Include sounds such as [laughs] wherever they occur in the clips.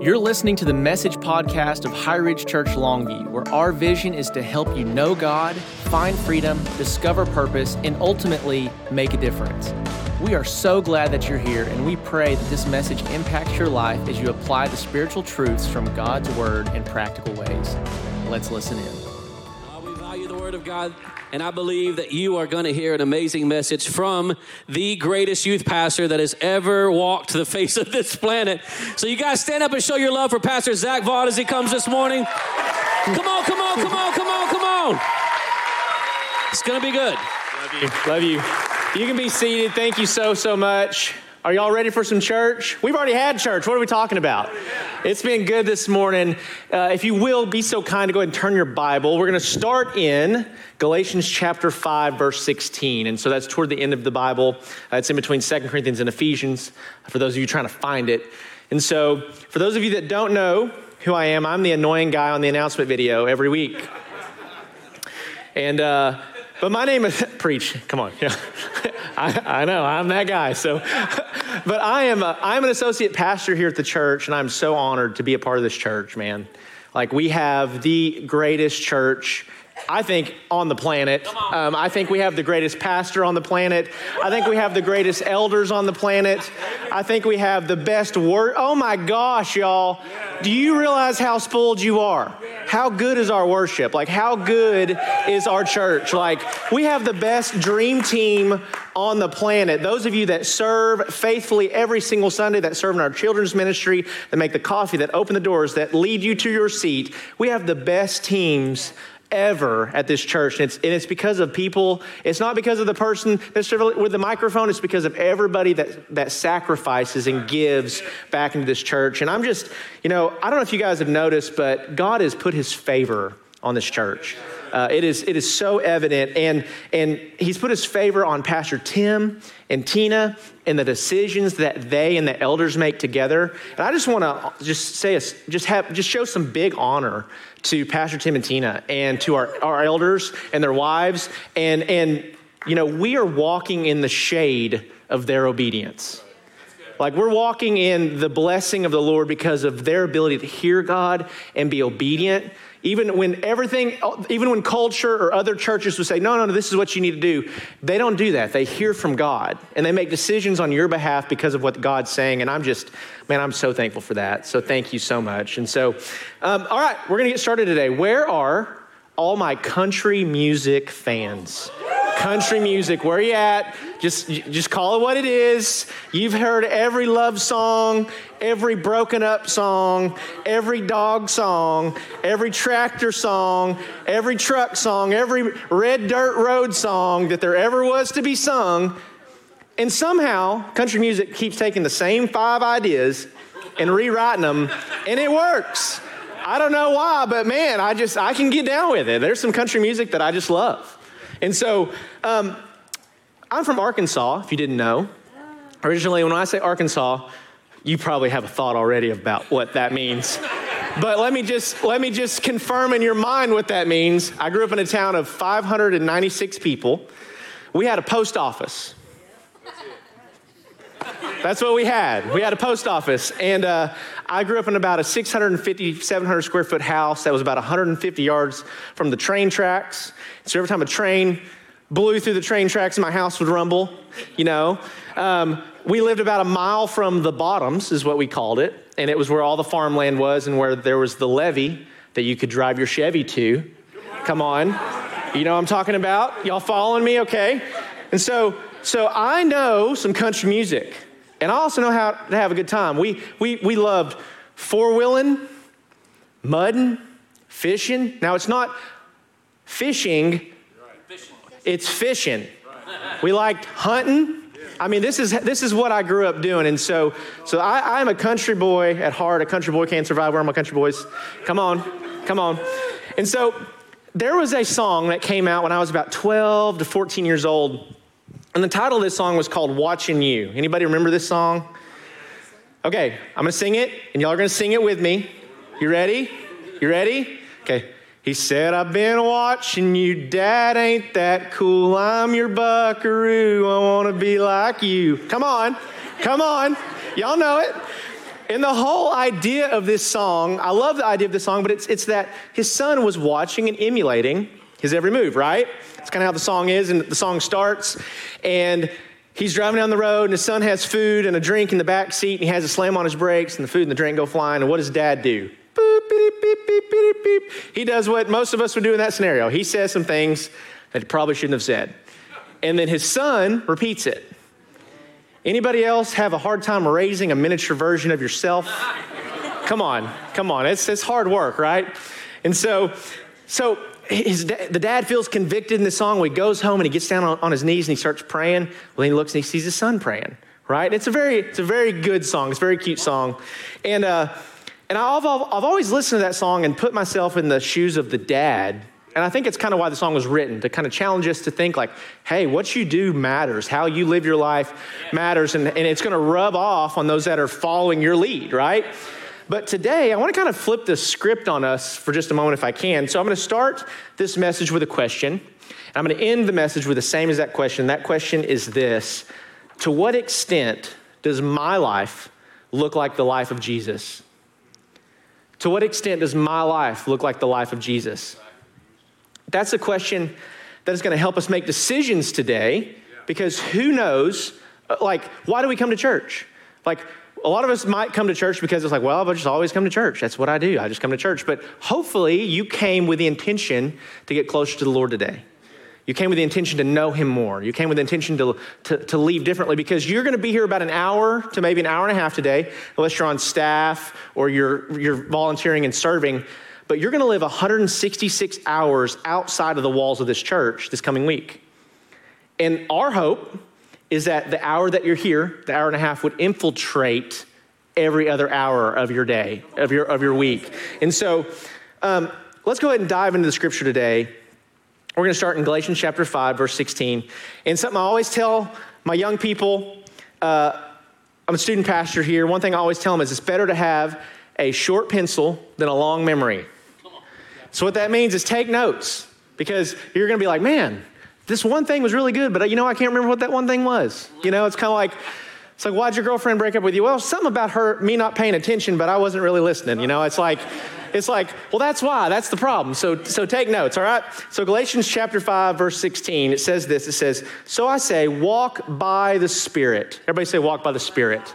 You're listening to the message podcast of High Ridge Church Longview, where our vision is to help you know God, find freedom, discover purpose, and ultimately make a difference. We are so glad that you're here, and we pray that this message impacts your life as you apply the spiritual truths from God's Word in practical ways. Let's listen in. Word of God, and I believe that you are going to hear an amazing message from the greatest youth pastor that has ever walked the [laughs] face of this planet. So, you guys stand up and show your love for Pastor Zach Vaught as he comes this morning. Come on, come on, come on, come on, come on. It's going to be good. Love you. Love you. You can be seated. Thank you so, so much. Are y'all ready for some church? We've already had church. What are we talking about? It's been good this morning. Uh, if you will, be so kind to go ahead and turn your Bible. We're going to start in Galatians chapter 5, verse 16. And so that's toward the end of the Bible. Uh, it's in between 2 Corinthians and Ephesians, for those of you trying to find it. And so, for those of you that don't know who I am, I'm the annoying guy on the announcement video every week. And, uh, but my name is [laughs] Preach. Come on. Yeah. [laughs] I, I, know, I'm that guy. So, [laughs] but I am, a, I'm an associate pastor here at the church, and I'm so honored to be a part of this church, man. Like, we have the greatest church. I think on the planet. Um, I think we have the greatest pastor on the planet. I think we have the greatest elders on the planet. I think we have the best word. Oh my gosh, y'all. Do you realize how spoiled you are? How good is our worship? Like, how good is our church? Like, we have the best dream team on the planet. Those of you that serve faithfully every single Sunday, that serve in our children's ministry, that make the coffee, that open the doors, that lead you to your seat, we have the best teams ever at this church. And it's, and it's because of people. It's not because of the person that's with the microphone. It's because of everybody that, that sacrifices and gives back into this church. And I'm just, you know, I don't know if you guys have noticed, but God has put his favor on this church. Uh, it, is, it is so evident. And, and he's put his favor on Pastor Tim and Tina and the decisions that they and the elders make together. And I just want to just say, a, just have, just show some big honor to Pastor Tim and Tina and to our, our elders and their wives. And, and, you know, we are walking in the shade of their obedience. Like we're walking in the blessing of the Lord because of their ability to hear God and be obedient even when everything, even when culture or other churches would say, no, no, no, this is what you need to do, they don't do that. They hear from God and they make decisions on your behalf because of what God's saying. And I'm just, man, I'm so thankful for that. So thank you so much. And so, um, all right, we're going to get started today. Where are all my country music fans? Country music. Where you at? Just, just call it what it is. You've heard every love song, every broken up song, every dog song, every tractor song, every truck song, every red dirt road song that there ever was to be sung. And somehow, country music keeps taking the same five ideas and rewriting them, and it works. I don't know why, but man, I just I can get down with it. There's some country music that I just love. And so um, I'm from Arkansas, if you didn't know. Originally, when I say Arkansas, you probably have a thought already about what that means. but let me just let me just confirm in your mind what that means. I grew up in a town of 596 people. We had a post office. That's what we had. We had a post office. And uh, I grew up in about a 650, 700 square foot house that was about 150 yards from the train tracks. So every time a train blew through the train tracks, my house would rumble, you know. Um, we lived about a mile from the bottoms, is what we called it. And it was where all the farmland was and where there was the levee that you could drive your Chevy to. Come on. You know I'm talking about? Y'all following me? Okay. And so, so I know some country music. And I also know how to have a good time. We, we, we loved four wheeling, mudding, fishing. Now, it's not fishing, it's fishing. We liked hunting. I mean, this is, this is what I grew up doing. And so, so I, I'm a country boy at heart. A country boy can't survive. Where are my country boys? Come on, come on. And so there was a song that came out when I was about 12 to 14 years old and the title of this song was called Watching You. Anybody remember this song? Okay, I'm gonna sing it, and y'all are gonna sing it with me. You ready? You ready? Okay. He said, I've been watching you, Dad, ain't that cool? I'm your buckaroo, I wanna be like you. Come on, come on. Y'all know it. And the whole idea of this song, I love the idea of this song, but it's, it's that his son was watching and emulating his every move, right? It's kind of how the song is, and the song starts, and he's driving down the road, and his son has food and a drink in the back seat, and he has to slam on his brakes, and the food and the drink go flying, and what does dad do? Boop, beep, beep, beep, beep, beep. He does what most of us would do in that scenario. He says some things that he probably shouldn't have said. And then his son repeats it. Anybody else have a hard time raising a miniature version of yourself? come on, come on. It's, it's hard work, right? And so, so his, the dad feels convicted in the song. He goes home and he gets down on, on his knees and he starts praying. Well, he looks and he sees his son praying, right? It's a very, it's a very good song. It's a very cute song. And, uh, and I've, I've always listened to that song and put myself in the shoes of the dad and I think it's kind of why the song was written to kind of challenge us to think like, hey, what you do matters. How you live your life matters. And, and it's going to rub off on those that are following your lead, right? But today, I want to kind of flip the script on us for just a moment if I can. So I'm going to start this message with a question. And I'm going to end the message with the same as that question. That question is this To what extent does my life look like the life of Jesus? To what extent does my life look like the life of Jesus? That's a question that is going to help us make decisions today because who knows, uh, like, why do we come to church? Like, a lot of us might come to church because it's like, well, I've just always come to church. That's what I do. I just come to church. But hopefully, you came with the intention to get closer to the Lord today. You came with the intention to know Him more. You came with the intention to, to, to leave differently because you're going to be here about an hour to maybe an hour and a half today, unless you're on staff or you're, you're volunteering and serving but you're going to live 166 hours outside of the walls of this church this coming week. And our hope is that the hour that you're here, the hour and a half, would infiltrate every other hour of your day, of your, of your week. And so um, let's go ahead and dive into the scripture today. We're going to start in Galatians chapter 5, verse 16. And something I always tell my young people uh, I'm a student pastor here. One thing I always tell them is it's better to have a short pencil than a long memory. So, what that means is take notes because you're going to be like, man, this one thing was really good, but uh, you know, I can't remember what that one thing was. You know, it's kind of like, it's like, why'd your girlfriend break up with you? Well, something about her, me not paying attention, but I wasn't really listening. You know, it's like, it's like, well, that's why. That's the problem. So, so take notes, all right? So Galatians chapter 5, verse 16, it says this. It says, So I say, walk by the Spirit. Everybody say, walk by the Spirit.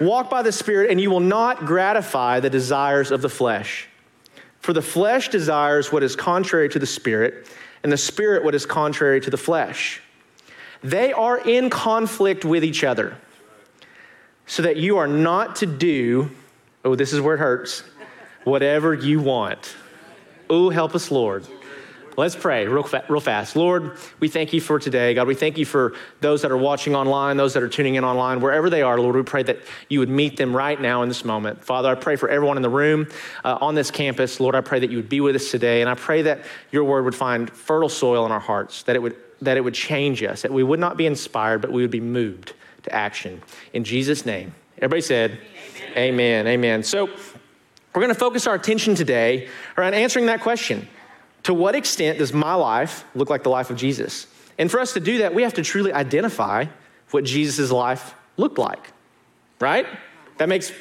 Walk by the Spirit, and you will not gratify the desires of the flesh. For the flesh desires what is contrary to the spirit, and the spirit what is contrary to the flesh. They are in conflict with each other, so that you are not to do, oh, this is where it hurts, whatever you want. Oh, help us, Lord. Let's pray real, fa- real fast. Lord, we thank you for today. God, we thank you for those that are watching online, those that are tuning in online, wherever they are. Lord, we pray that you would meet them right now in this moment. Father, I pray for everyone in the room uh, on this campus. Lord, I pray that you would be with us today. And I pray that your word would find fertile soil in our hearts, that it would, that it would change us, that we would not be inspired, but we would be moved to action. In Jesus' name. Everybody said, Amen. Amen. Amen. So, we're going to focus our attention today around answering that question. To what extent does my life look like the life of Jesus? And for us to do that, we have to truly identify what Jesus' life looked like, right? That makes,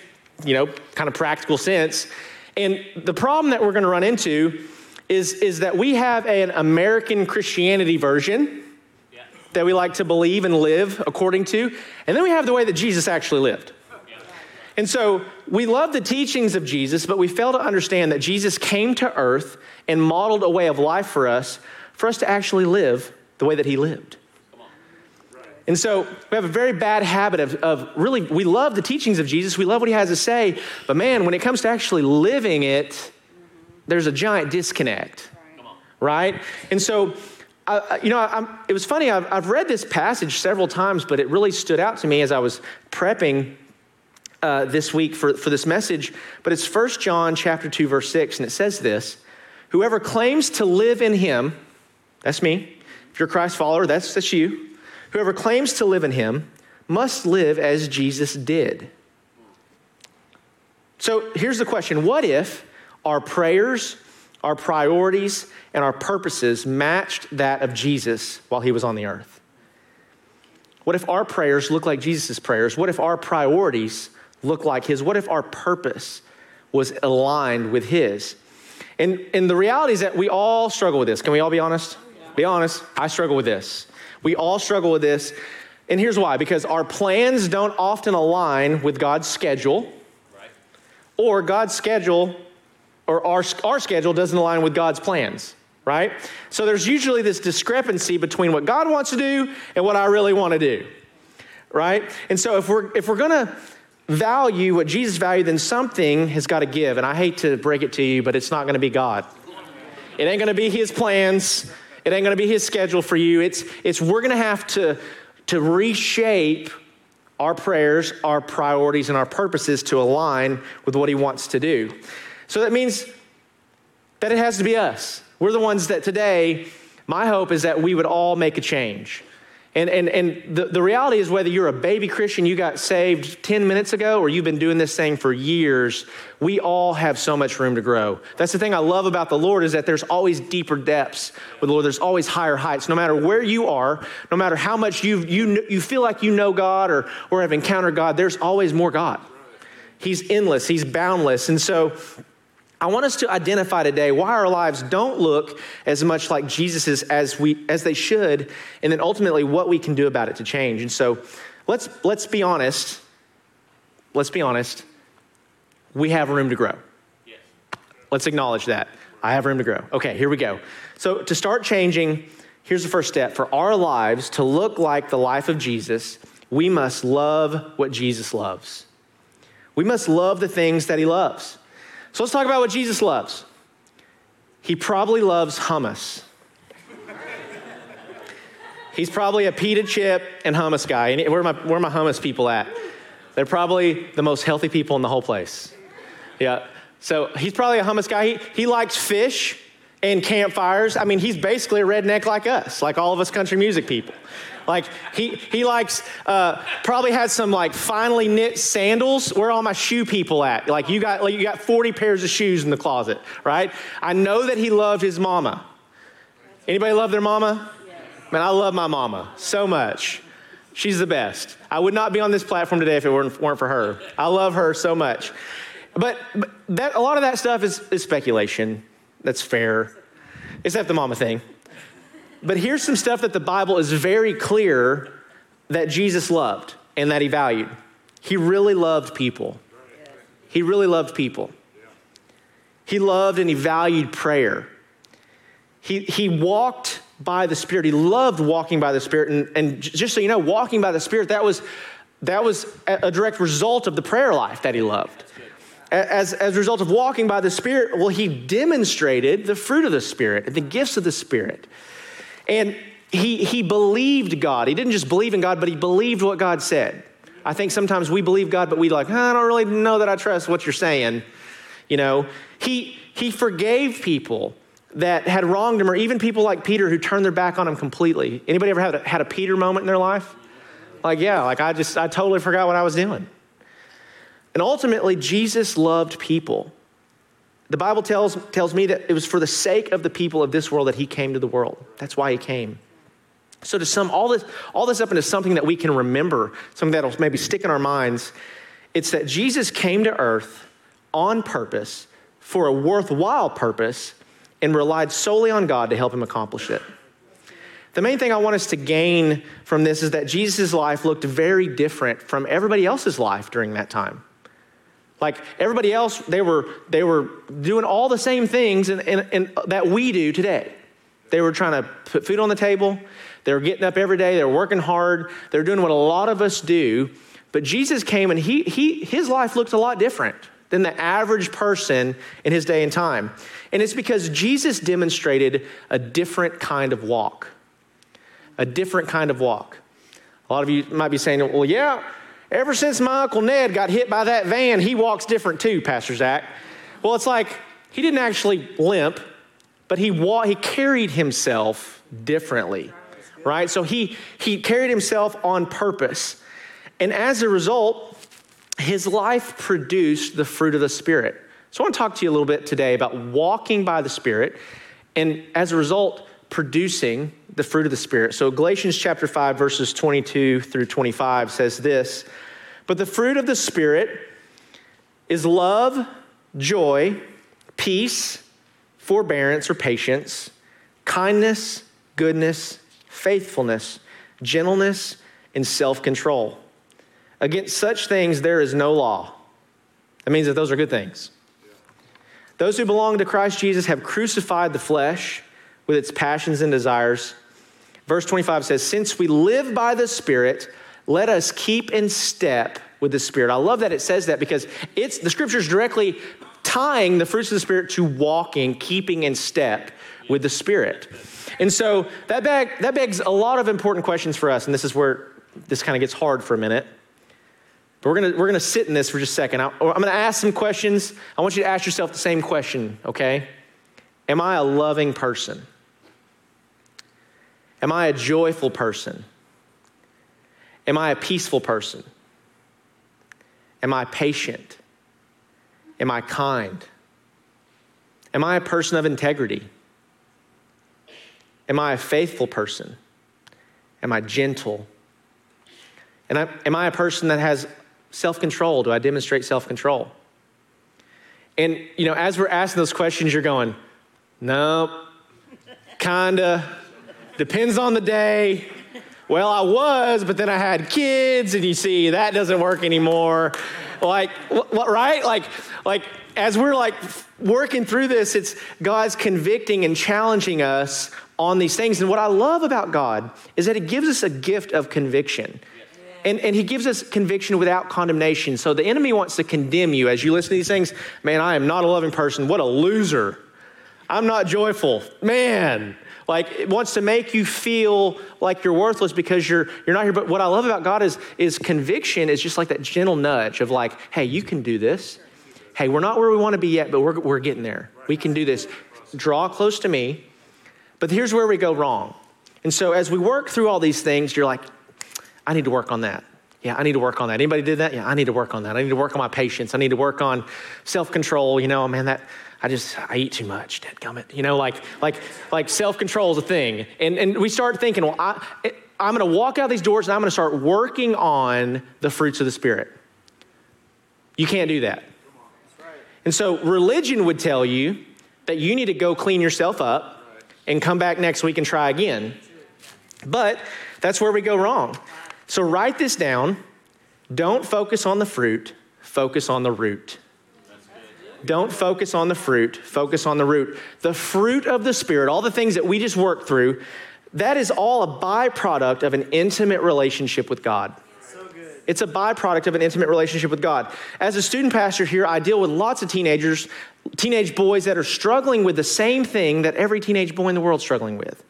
you know, kind of practical sense. And the problem that we're going to run into is, is that we have an American Christianity version yeah. that we like to believe and live according to, and then we have the way that Jesus actually lived. And so we love the teachings of Jesus, but we fail to understand that Jesus came to earth and modeled a way of life for us, for us to actually live the way that he lived. And so we have a very bad habit of, of really, we love the teachings of Jesus, we love what he has to say, but man, when it comes to actually living it, there's a giant disconnect, right? And so, uh, you know, I'm, it was funny, I've, I've read this passage several times, but it really stood out to me as I was prepping uh, this week for, for this message, but it's 1 John chapter 2, verse 6, and it says this Whoever claims to live in him, that's me. If you're a Christ follower, that's, that's you. Whoever claims to live in him must live as Jesus did. So here's the question What if our prayers, our priorities, and our purposes matched that of Jesus while he was on the earth? What if our prayers look like Jesus' prayers? What if our priorities look like His? What if our purpose was aligned with His? And, and the reality is that we all struggle with this. Can we all be honest? Be honest. I struggle with this. We all struggle with this. And here's why because our plans don't often align with God's schedule, right. or God's schedule, or our, our schedule doesn't align with God's plans, right? So there's usually this discrepancy between what God wants to do and what I really want to do, right? And so if we're, if we're going to value what Jesus valued, then something has got to give. And I hate to break it to you, but it's not going to be God. It ain't going to be His plans. It ain't going to be His schedule for you. It's, it's we're going to have to, to reshape our prayers, our priorities, and our purposes to align with what He wants to do. So that means that it has to be us. We're the ones that today, my hope is that we would all make a change. And, and, and the, the reality is, whether you're a baby Christian, you got saved 10 minutes ago, or you've been doing this thing for years, we all have so much room to grow. That's the thing I love about the Lord is that there's always deeper depths with the Lord. There's always higher heights. No matter where you are, no matter how much you you, you feel like you know God or, or have encountered God, there's always more God. He's endless, He's boundless. And so I want us to identify today why our lives don't look as much like Jesus's as we as they should, and then ultimately what we can do about it to change. And so let's let's be honest. Let's be honest. We have room to grow. Yes. Let's acknowledge that. I have room to grow. Okay, here we go. So to start changing, here's the first step. For our lives to look like the life of Jesus, we must love what Jesus loves. We must love the things that he loves. So let's talk about what Jesus loves. He probably loves hummus. He's probably a pita chip and hummus guy. Where are, my, where are my hummus people at? They're probably the most healthy people in the whole place. Yeah. So he's probably a hummus guy. He, he likes fish and campfires. I mean, he's basically a redneck like us, like all of us country music people. Like he he likes uh, probably has some like finely knit sandals. Where are all my shoe people at? Like you got like you got 40 pairs of shoes in the closet, right? I know that he loved his mama. Anybody love their mama? Man, I love my mama so much. She's the best. I would not be on this platform today if it weren't, weren't for her. I love her so much. But, but that, a lot of that stuff is, is speculation. That's fair. Except the mama thing. But here's some stuff that the Bible is very clear that Jesus loved and that he valued. He really loved people. He really loved people. He loved and he valued prayer. He, he walked by the Spirit. He loved walking by the Spirit. And, and just so you know, walking by the Spirit, that was, that was a direct result of the prayer life that he loved. As, as a result of walking by the Spirit, well, he demonstrated the fruit of the Spirit, the gifts of the Spirit. And he, he believed God. He didn't just believe in God, but he believed what God said. I think sometimes we believe God, but we like, I don't really know that I trust what you're saying. You know, he, he forgave people that had wronged him, or even people like Peter who turned their back on him completely. Anybody ever had a, had a Peter moment in their life? Like, yeah, like I just, I totally forgot what I was doing. And ultimately, Jesus loved people. The Bible tells, tells me that it was for the sake of the people of this world that he came to the world. That's why he came. So to sum all this, all this up into something that we can remember, something that'll maybe stick in our minds, it's that Jesus came to earth on purpose for a worthwhile purpose and relied solely on God to help him accomplish it. The main thing I want us to gain from this is that Jesus' life looked very different from everybody else's life during that time. Like everybody else, they were, they were doing all the same things and, and, and that we do today. They were trying to put food on the table. They were getting up every day. They were working hard. They were doing what a lot of us do. But Jesus came and he, he, his life looked a lot different than the average person in his day and time. And it's because Jesus demonstrated a different kind of walk. A different kind of walk. A lot of you might be saying, well, yeah, Ever since my Uncle Ned got hit by that van, he walks different too, Pastor Zach. Well, it's like he didn't actually limp, but he, wa- he carried himself differently, right? So he, he carried himself on purpose. And as a result, his life produced the fruit of the Spirit. So I want to talk to you a little bit today about walking by the Spirit and as a result, producing the fruit of the Spirit. So Galatians chapter 5, verses 22 through 25 says this But the fruit of the Spirit is love, joy, peace, forbearance or patience, kindness, goodness, faithfulness, gentleness, and self control. Against such things there is no law. That means that those are good things. Those who belong to Christ Jesus have crucified the flesh with its passions and desires. Verse 25 says, Since we live by the Spirit, let us keep in step with the Spirit. I love that it says that because it's the scriptures directly tying the fruits of the Spirit to walking, keeping in step with the Spirit. And so that, beg, that begs a lot of important questions for us, and this is where this kind of gets hard for a minute. But we're gonna, we're gonna sit in this for just a second. I, I'm gonna ask some questions. I want you to ask yourself the same question, okay? Am I a loving person? Am I a joyful person? Am I a peaceful person? Am I patient? Am I kind? Am I a person of integrity? Am I a faithful person? Am I gentle? And I, am I a person that has self control? Do I demonstrate self control? And, you know, as we're asking those questions, you're going, nope, kinda, depends on the day. Well, I was, but then I had kids, and you see, that doesn't work anymore. Like, what, right? Like, like, as we're like working through this, it's God's convicting and challenging us on these things. And what I love about God is that He gives us a gift of conviction. And, and he gives us conviction without condemnation. So the enemy wants to condemn you as you listen to these things. Man, I am not a loving person. What a loser. I'm not joyful. Man, like it wants to make you feel like you're worthless because you're you're not here. But what I love about God is is conviction is just like that gentle nudge of like, hey, you can do this. Hey, we're not where we want to be yet, but we're we're getting there. We can do this. Draw close to me. But here's where we go wrong. And so as we work through all these things, you're like, I need to work on that. Yeah, I need to work on that. Anybody did that? Yeah, I need to work on that. I need to work on my patience. I need to work on self-control. You know, man, that I just I eat too much. Dead gummit. You know, like like like self-control is a thing. And and we start thinking, well, I I'm going to walk out these doors and I'm going to start working on the fruits of the spirit. You can't do that. And so religion would tell you that you need to go clean yourself up and come back next week and try again. But that's where we go wrong. So write this down. Don't focus on the fruit, focus on the root. Don't focus on the fruit, focus on the root. The fruit of the Spirit, all the things that we just worked through, that is all a byproduct of an intimate relationship with God. It's a byproduct of an intimate relationship with God. As a student pastor here, I deal with lots of teenagers, teenage boys that are struggling with the same thing that every teenage boy in the world is struggling with.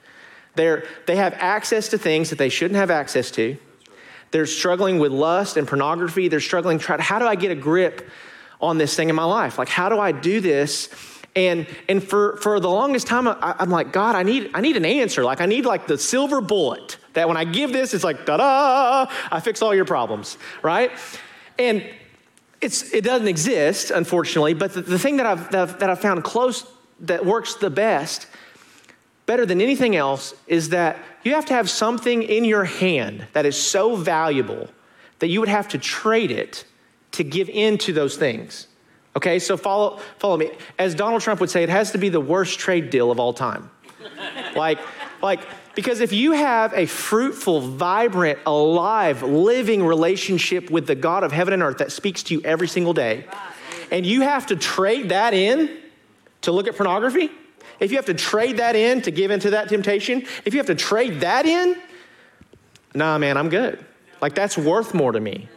They're, they have access to things that they shouldn't have access to. They're struggling with lust and pornography. They're struggling, try, how do I get a grip on this thing in my life? Like, how do I do this? And, and for, for the longest time, I, I'm like, God, I need, I need an answer. Like, I need like the silver bullet that when I give this, it's like, da da, I fix all your problems, right? And it's, it doesn't exist, unfortunately, but the, the thing that I've, that I've, that I've found close that works the best better than anything else is that you have to have something in your hand that is so valuable that you would have to trade it to give in to those things. Okay, so follow, follow me. As Donald Trump would say, it has to be the worst trade deal of all time. [laughs] like, like, because if you have a fruitful, vibrant, alive, living relationship with the God of heaven and earth that speaks to you every single day, and you have to trade that in to look at pornography, if you have to trade that in to give into that temptation, if you have to trade that in, nah, man, I'm good. Like that's worth more to me.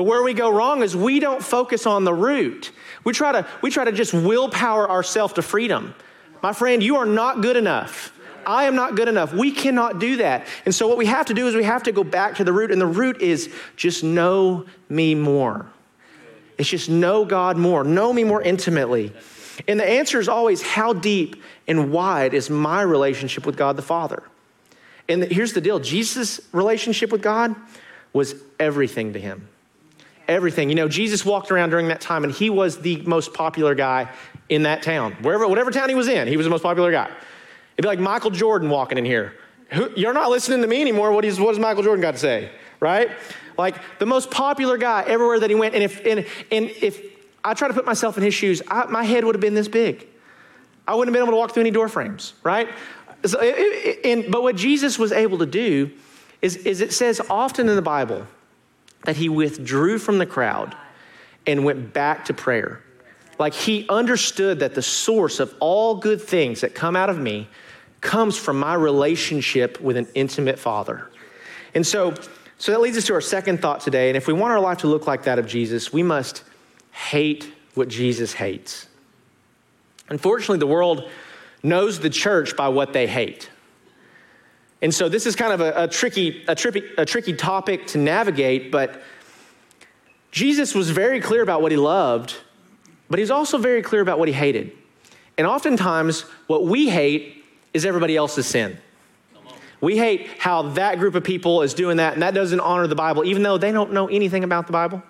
But where we go wrong is we don't focus on the root. We try to, we try to just willpower ourselves to freedom. My friend, you are not good enough. I am not good enough. We cannot do that. And so, what we have to do is we have to go back to the root, and the root is just know me more. It's just know God more, know me more intimately. And the answer is always how deep and wide is my relationship with God the Father? And here's the deal Jesus' relationship with God was everything to him. Everything. You know, Jesus walked around during that time and he was the most popular guy in that town. Wherever, whatever town he was in, he was the most popular guy. It'd be like Michael Jordan walking in here. You're not listening to me anymore. What, is, what does Michael Jordan got to say? Right? Like the most popular guy everywhere that he went. And if, and, and if I try to put myself in his shoes, I, my head would have been this big. I wouldn't have been able to walk through any door frames, right? So, and, but what Jesus was able to do is, is it says often in the Bible that he withdrew from the crowd and went back to prayer. Like he understood that the source of all good things that come out of me comes from my relationship with an intimate father. And so, so that leads us to our second thought today. And if we want our life to look like that of Jesus, we must hate what Jesus hates. Unfortunately, the world knows the church by what they hate. And so this is kind of a, a, tricky, a, tricky, a tricky topic to navigate, but Jesus was very clear about what he loved, but he's also very clear about what he hated. And oftentimes, what we hate is everybody else's sin. We hate how that group of people is doing that, and that doesn't honor the Bible, even though they don't know anything about the Bible.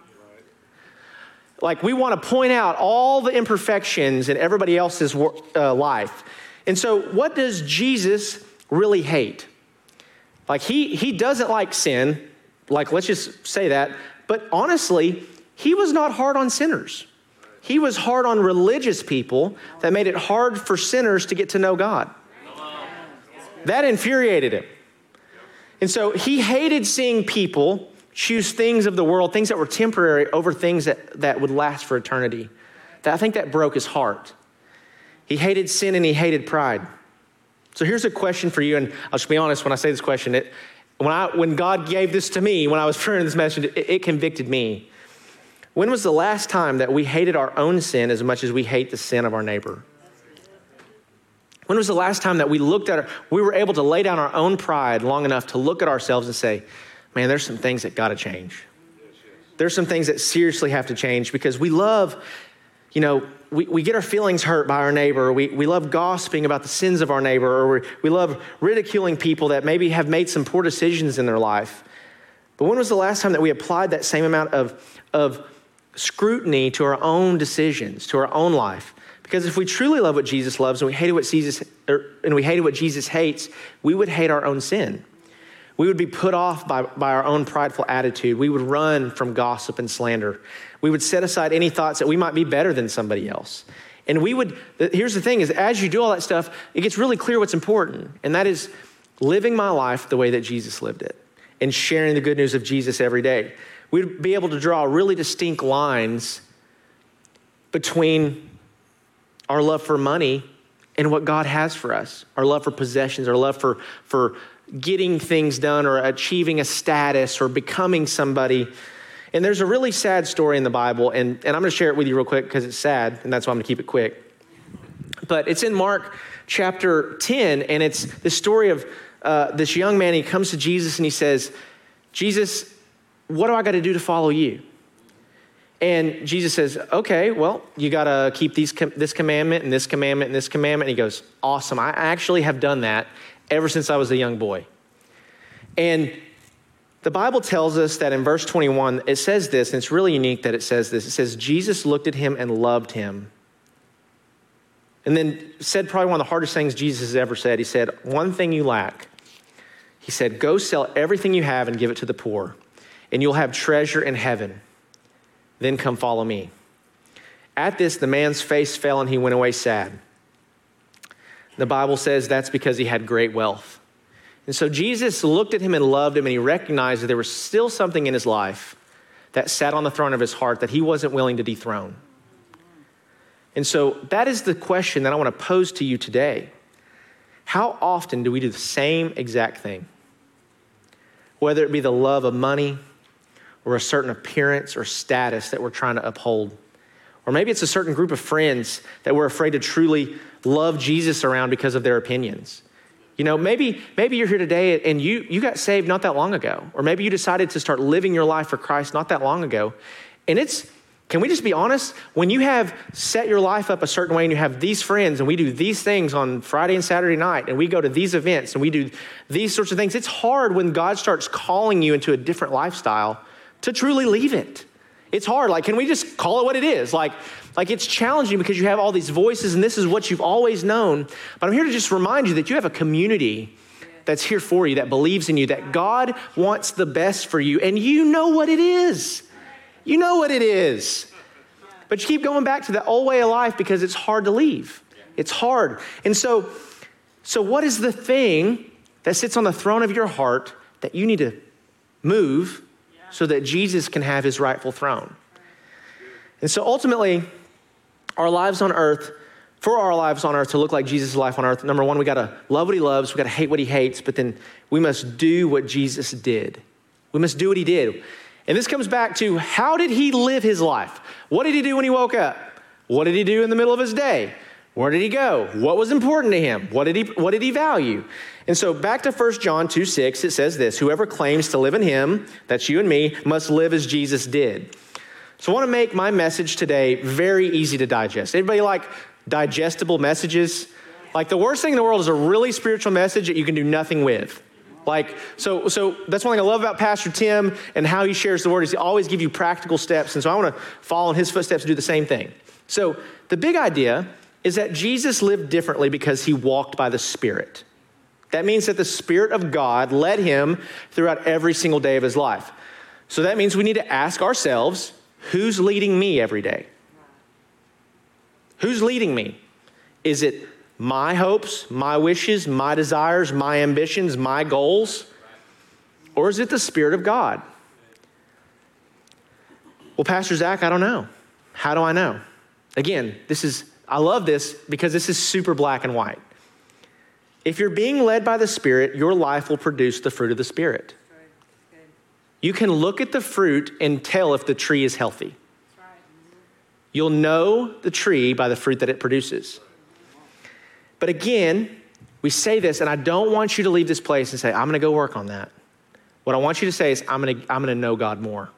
Like, we want to point out all the imperfections in everybody else's uh, life. And so, what does Jesus really hate? Like, he, he doesn't like sin. Like, let's just say that. But honestly, he was not hard on sinners. He was hard on religious people that made it hard for sinners to get to know God. That infuriated him. And so he hated seeing people choose things of the world, things that were temporary, over things that, that would last for eternity. That, I think that broke his heart. He hated sin and he hated pride. So here's a question for you, and I'll just be honest when I say this question. It, when, I, when God gave this to me, when I was [laughs] praying this message, it, it convicted me. When was the last time that we hated our own sin as much as we hate the sin of our neighbor? When was the last time that we looked at our, we were able to lay down our own pride long enough to look at ourselves and say, man, there's some things that got to change. There's some things that seriously have to change because we love, you know, we, we get our feelings hurt by our neighbor. We, we love gossiping about the sins of our neighbor, or we, we love ridiculing people that maybe have made some poor decisions in their life. But when was the last time that we applied that same amount of, of scrutiny to our own decisions, to our own life? Because if we truly love what Jesus loves and we hated what Jesus, or, and we hated what Jesus hates, we would hate our own sin. We would be put off by, by our own prideful attitude. We would run from gossip and slander. We would set aside any thoughts that we might be better than somebody else. And we would, here's the thing is as you do all that stuff, it gets really clear what's important. And that is living my life the way that Jesus lived it and sharing the good news of Jesus every day. We'd be able to draw really distinct lines between our love for money and what God has for us, our love for possessions, our love for, for getting things done or achieving a status or becoming somebody. And there's a really sad story in the Bible, and, and I'm going to share it with you real quick because it's sad, and that's why I'm going to keep it quick. But it's in Mark chapter 10, and it's the story of uh, this young man. He comes to Jesus and he says, Jesus, what do I got to do to follow you? And Jesus says, Okay, well, you got to keep these, this commandment and this commandment and this commandment. And he goes, Awesome. I actually have done that ever since I was a young boy. And the Bible tells us that in verse 21, it says this, and it's really unique that it says this. It says, Jesus looked at him and loved him. And then said probably one of the hardest things Jesus has ever said. He said, One thing you lack. He said, Go sell everything you have and give it to the poor, and you'll have treasure in heaven. Then come follow me. At this, the man's face fell and he went away sad. The Bible says that's because he had great wealth. And so Jesus looked at him and loved him, and he recognized that there was still something in his life that sat on the throne of his heart that he wasn't willing to dethrone. And so that is the question that I want to pose to you today. How often do we do the same exact thing? Whether it be the love of money or a certain appearance or status that we're trying to uphold. Or maybe it's a certain group of friends that we're afraid to truly love Jesus around because of their opinions. You know, maybe, maybe you're here today and you, you got saved not that long ago. Or maybe you decided to start living your life for Christ not that long ago. And it's, can we just be honest? When you have set your life up a certain way and you have these friends and we do these things on Friday and Saturday night and we go to these events and we do these sorts of things, it's hard when God starts calling you into a different lifestyle to truly leave it. It's hard. Like, can we just call it what it is? Like, like it's challenging because you have all these voices and this is what you've always known. But I'm here to just remind you that you have a community that's here for you, that believes in you, that God wants the best for you, and you know what it is. You know what it is. But you keep going back to the old way of life because it's hard to leave. It's hard. And so, so what is the thing that sits on the throne of your heart that you need to move so that Jesus can have his rightful throne? And so ultimately, our lives on earth, for our lives on earth to look like Jesus' life on earth, number one, we gotta love what he loves, we gotta hate what he hates, but then we must do what Jesus did. We must do what he did. And this comes back to how did he live his life? What did he do when he woke up? What did he do in the middle of his day? Where did he go? What was important to him? What did he, what did he value? And so back to 1 John 2 6, it says this Whoever claims to live in him, that's you and me, must live as Jesus did. So I want to make my message today very easy to digest. Anybody like digestible messages? Like the worst thing in the world is a really spiritual message that you can do nothing with. Like, so, so that's one thing I love about Pastor Tim and how he shares the word is he always give you practical steps. And so I want to follow in his footsteps and do the same thing. So the big idea is that Jesus lived differently because he walked by the Spirit. That means that the Spirit of God led him throughout every single day of his life. So that means we need to ask ourselves who's leading me every day? Who's leading me? Is it my hopes, my wishes, my desires, my ambitions, my goals? Or is it the Spirit of God? Well, Pastor Zach, I don't know. How do I know? Again, this is, I love this because this is super black and white. If you're being led by the Spirit, your life will produce the fruit of the Spirit. You can look at the fruit and tell if the tree is healthy. You'll know the tree by the fruit that it produces. But again, we say this, and I don't want you to leave this place and say, I'm going to go work on that. What I want you to say is, I'm going to, I'm to know God more.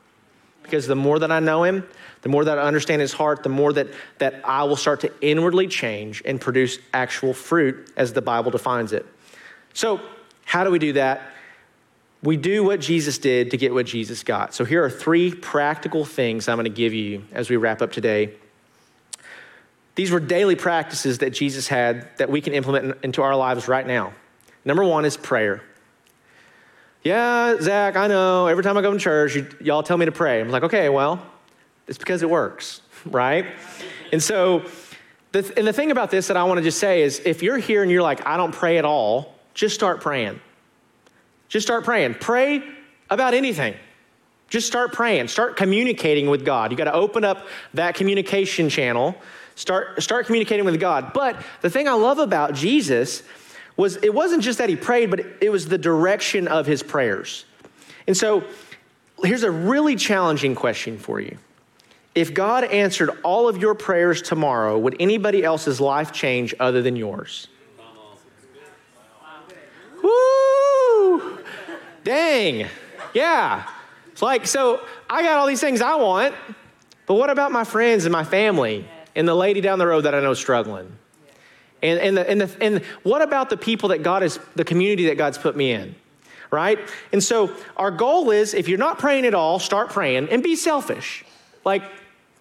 Because the more that I know Him, the more that I understand His heart, the more that, that I will start to inwardly change and produce actual fruit as the Bible defines it. So, how do we do that? We do what Jesus did to get what Jesus got. So, here are three practical things I'm going to give you as we wrap up today these were daily practices that Jesus had that we can implement into our lives right now. Number one is prayer. Yeah, Zach, I know. Every time I go to church, you, y'all tell me to pray. I'm like, okay, well, it's because it works, [laughs] right? And so, the, and the thing about this that I want to just say is if you're here and you're like, I don't pray at all, just start praying. Just start praying. Pray about anything. Just start praying. Start communicating with God. You got to open up that communication channel Start, start communicating with God. But the thing I love about Jesus was it wasn't just that he prayed, but it was the direction of his prayers. And so here's a really challenging question for you. If God answered all of your prayers tomorrow, would anybody else's life change other than yours? Woo! Dang. Yeah. It's like, so I got all these things I want, but what about my friends and my family? and the lady down the road that I know is struggling? And, and, the, and, the, and what about the people that God is, the community that God's put me in? Right? And so our goal is if you're not praying at all, start praying and be selfish. Like,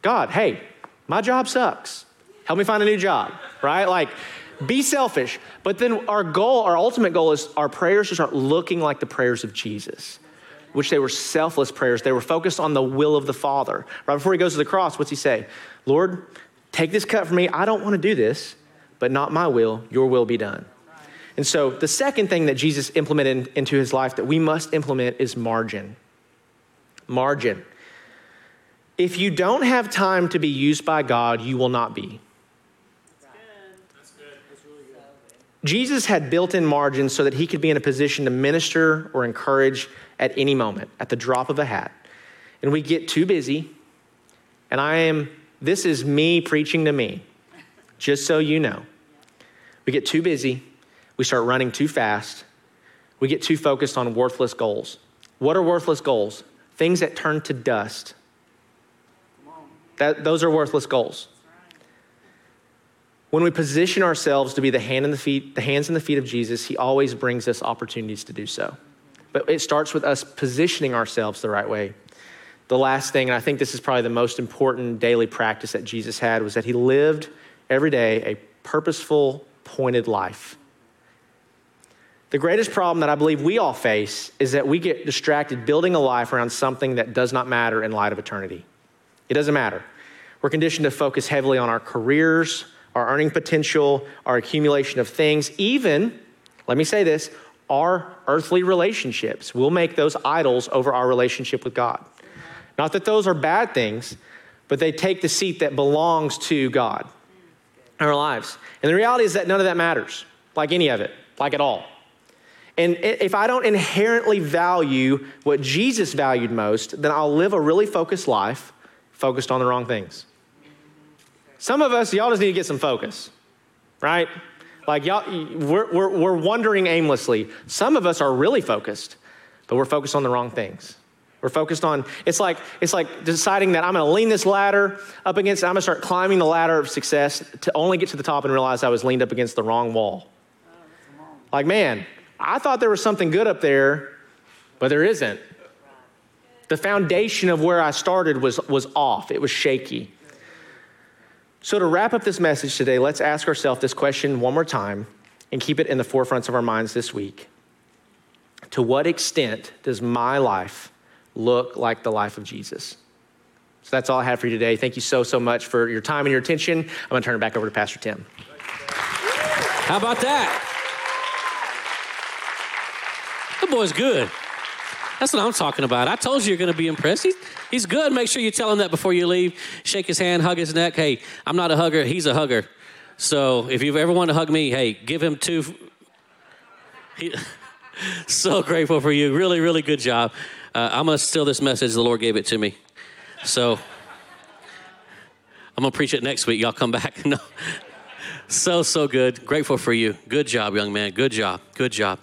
God, hey, my job sucks. Help me find a new job, right? Like, be selfish. But then our goal, our ultimate goal is our prayers to start looking like the prayers of Jesus, which they were selfless prayers. They were focused on the will of the Father. Right before he goes to the cross, what's he say? Lord, Take this cup from me. I don't want to do this, but not my will, your will be done. And so the second thing that Jesus implemented into his life that we must implement is margin. Margin. If you don't have time to be used by God, you will not be. Jesus had built in margins so that he could be in a position to minister or encourage at any moment, at the drop of a hat. And we get too busy, and I am this is me preaching to me, just so you know. We get too busy, we start running too fast, we get too focused on worthless goals. What are worthless goals? Things that turn to dust. That, those are worthless goals. When we position ourselves to be the, hand and the, feet, the hands and the feet of Jesus, He always brings us opportunities to do so. But it starts with us positioning ourselves the right way the last thing, and I think this is probably the most important daily practice that Jesus had, was that he lived every day a purposeful, pointed life. The greatest problem that I believe we all face is that we get distracted building a life around something that does not matter in light of eternity. It doesn't matter. We're conditioned to focus heavily on our careers, our earning potential, our accumulation of things, even, let me say this, our earthly relationships. We'll make those idols over our relationship with God. Not that those are bad things, but they take the seat that belongs to God in our lives. And the reality is that none of that matters, like any of it, like at all. And if I don't inherently value what Jesus valued most, then I'll live a really focused life focused on the wrong things. Some of us, y'all just need to get some focus, right? Like, y'all, we're, we're, we're wandering aimlessly. Some of us are really focused, but we're focused on the wrong things. We're focused on, it's like, it's like deciding that I'm gonna lean this ladder up against, I'm gonna start climbing the ladder of success to only get to the top and realize I was leaned up against the wrong wall. Like, man, I thought there was something good up there, but there isn't. The foundation of where I started was, was off, it was shaky. So, to wrap up this message today, let's ask ourselves this question one more time and keep it in the forefronts of our minds this week. To what extent does my life look like the life of Jesus? So that's all I have for you today. Thank you so, so much for your time and your attention. I'm going to turn it back over to Pastor Tim. How about that? The boy's good. That's what I'm talking about. I told you you're going to be impressed. He's, he's good. Make sure you tell him that before you leave. Shake his hand, hug his neck. Hey, I'm not a hugger. He's a hugger. So if you've ever wanted to hug me, hey, give him two. He, [laughs] so grateful for you. Really, really good job. Uh, I'm going to steal this message. The Lord gave it to me. So I'm going to preach it next week. Y'all come back. [laughs] No. So, so good. Grateful for you. Good job, young man. Good job. Good job.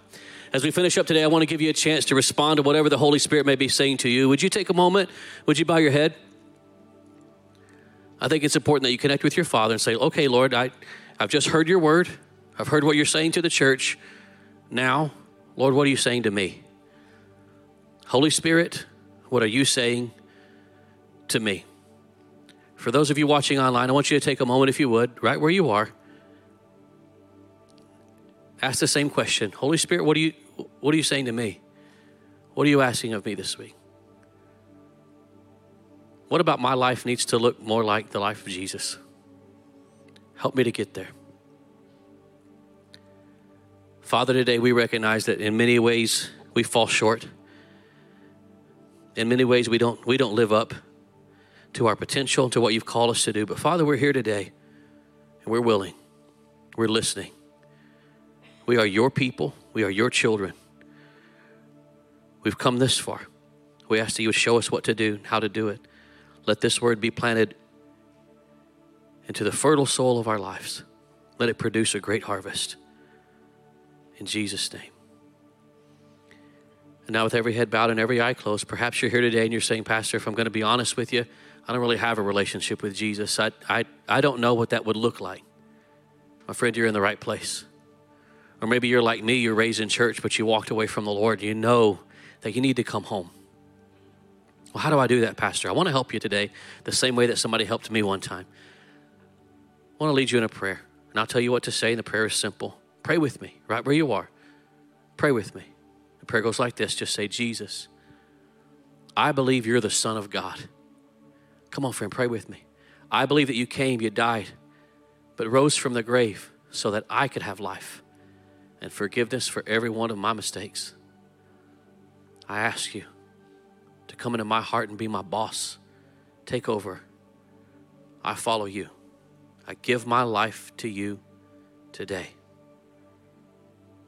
As we finish up today, I want to give you a chance to respond to whatever the Holy Spirit may be saying to you. Would you take a moment? Would you bow your head? I think it's important that you connect with your Father and say, okay, Lord, I, I've just heard your word. I've heard what you're saying to the church. Now, Lord, what are you saying to me? Holy Spirit, what are you saying to me? For those of you watching online, I want you to take a moment, if you would, right where you are, Ask the same question Holy Spirit, what are, you, what are you saying to me? What are you asking of me this week? What about my life needs to look more like the life of Jesus? Help me to get there. Father, today we recognize that in many ways we fall short. In many ways we don't, we don't live up to our potential, to what you've called us to do. But Father, we're here today and we're willing, we're listening. We are your people, we are your children. We've come this far. We ask that you would show us what to do, how to do it. Let this word be planted into the fertile soil of our lives. Let it produce a great harvest. In Jesus' name. And now, with every head bowed and every eye closed, perhaps you're here today and you're saying, Pastor, if I'm going to be honest with you, I don't really have a relationship with Jesus. I, I, I don't know what that would look like. My friend, you're in the right place. Or maybe you're like me, you're raised in church, but you walked away from the Lord. You know that you need to come home. Well, how do I do that, Pastor? I want to help you today the same way that somebody helped me one time. I want to lead you in a prayer, and I'll tell you what to say, and the prayer is simple. Pray with me, right where you are. Pray with me. The prayer goes like this just say, Jesus, I believe you're the Son of God. Come on, friend, pray with me. I believe that you came, you died, but rose from the grave so that I could have life and forgiveness for every one of my mistakes. I ask you to come into my heart and be my boss. Take over. I follow you. I give my life to you today.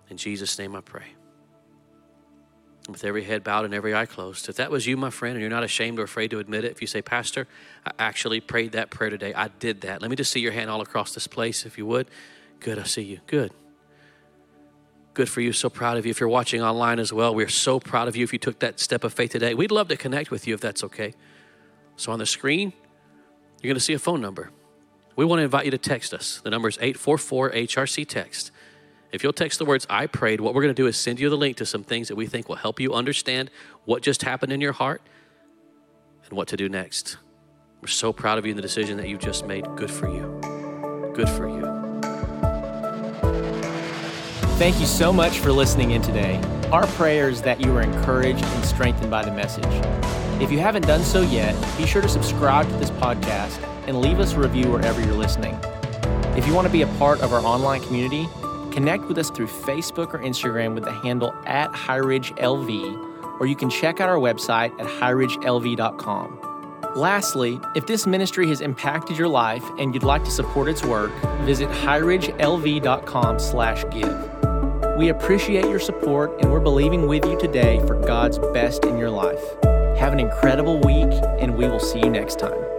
In Jesus' name I pray. With every head bowed and every eye closed. If that was you, my friend, and you're not ashamed or afraid to admit it, if you say, Pastor, I actually prayed that prayer today, I did that. Let me just see your hand all across this place, if you would. Good, I see you. Good. Good for you. So proud of you. If you're watching online as well, we're so proud of you if you took that step of faith today. We'd love to connect with you if that's okay. So on the screen, you're going to see a phone number. We want to invite you to text us. The number is 844 HRC text. If you'll text the words I prayed, what we're going to do is send you the link to some things that we think will help you understand what just happened in your heart and what to do next. We're so proud of you in the decision that you've just made. Good for you. Good for you. Thank you so much for listening in today. Our prayer is that you are encouraged and strengthened by the message. If you haven't done so yet, be sure to subscribe to this podcast and leave us a review wherever you're listening. If you want to be a part of our online community, connect with us through Facebook or Instagram with the handle at HighRidgeLV, or you can check out our website at highridgelv.com. Lastly, if this ministry has impacted your life and you'd like to support its work, visit highridgelv.com/give. We appreciate your support and we're believing with you today for God's best in your life. Have an incredible week and we will see you next time.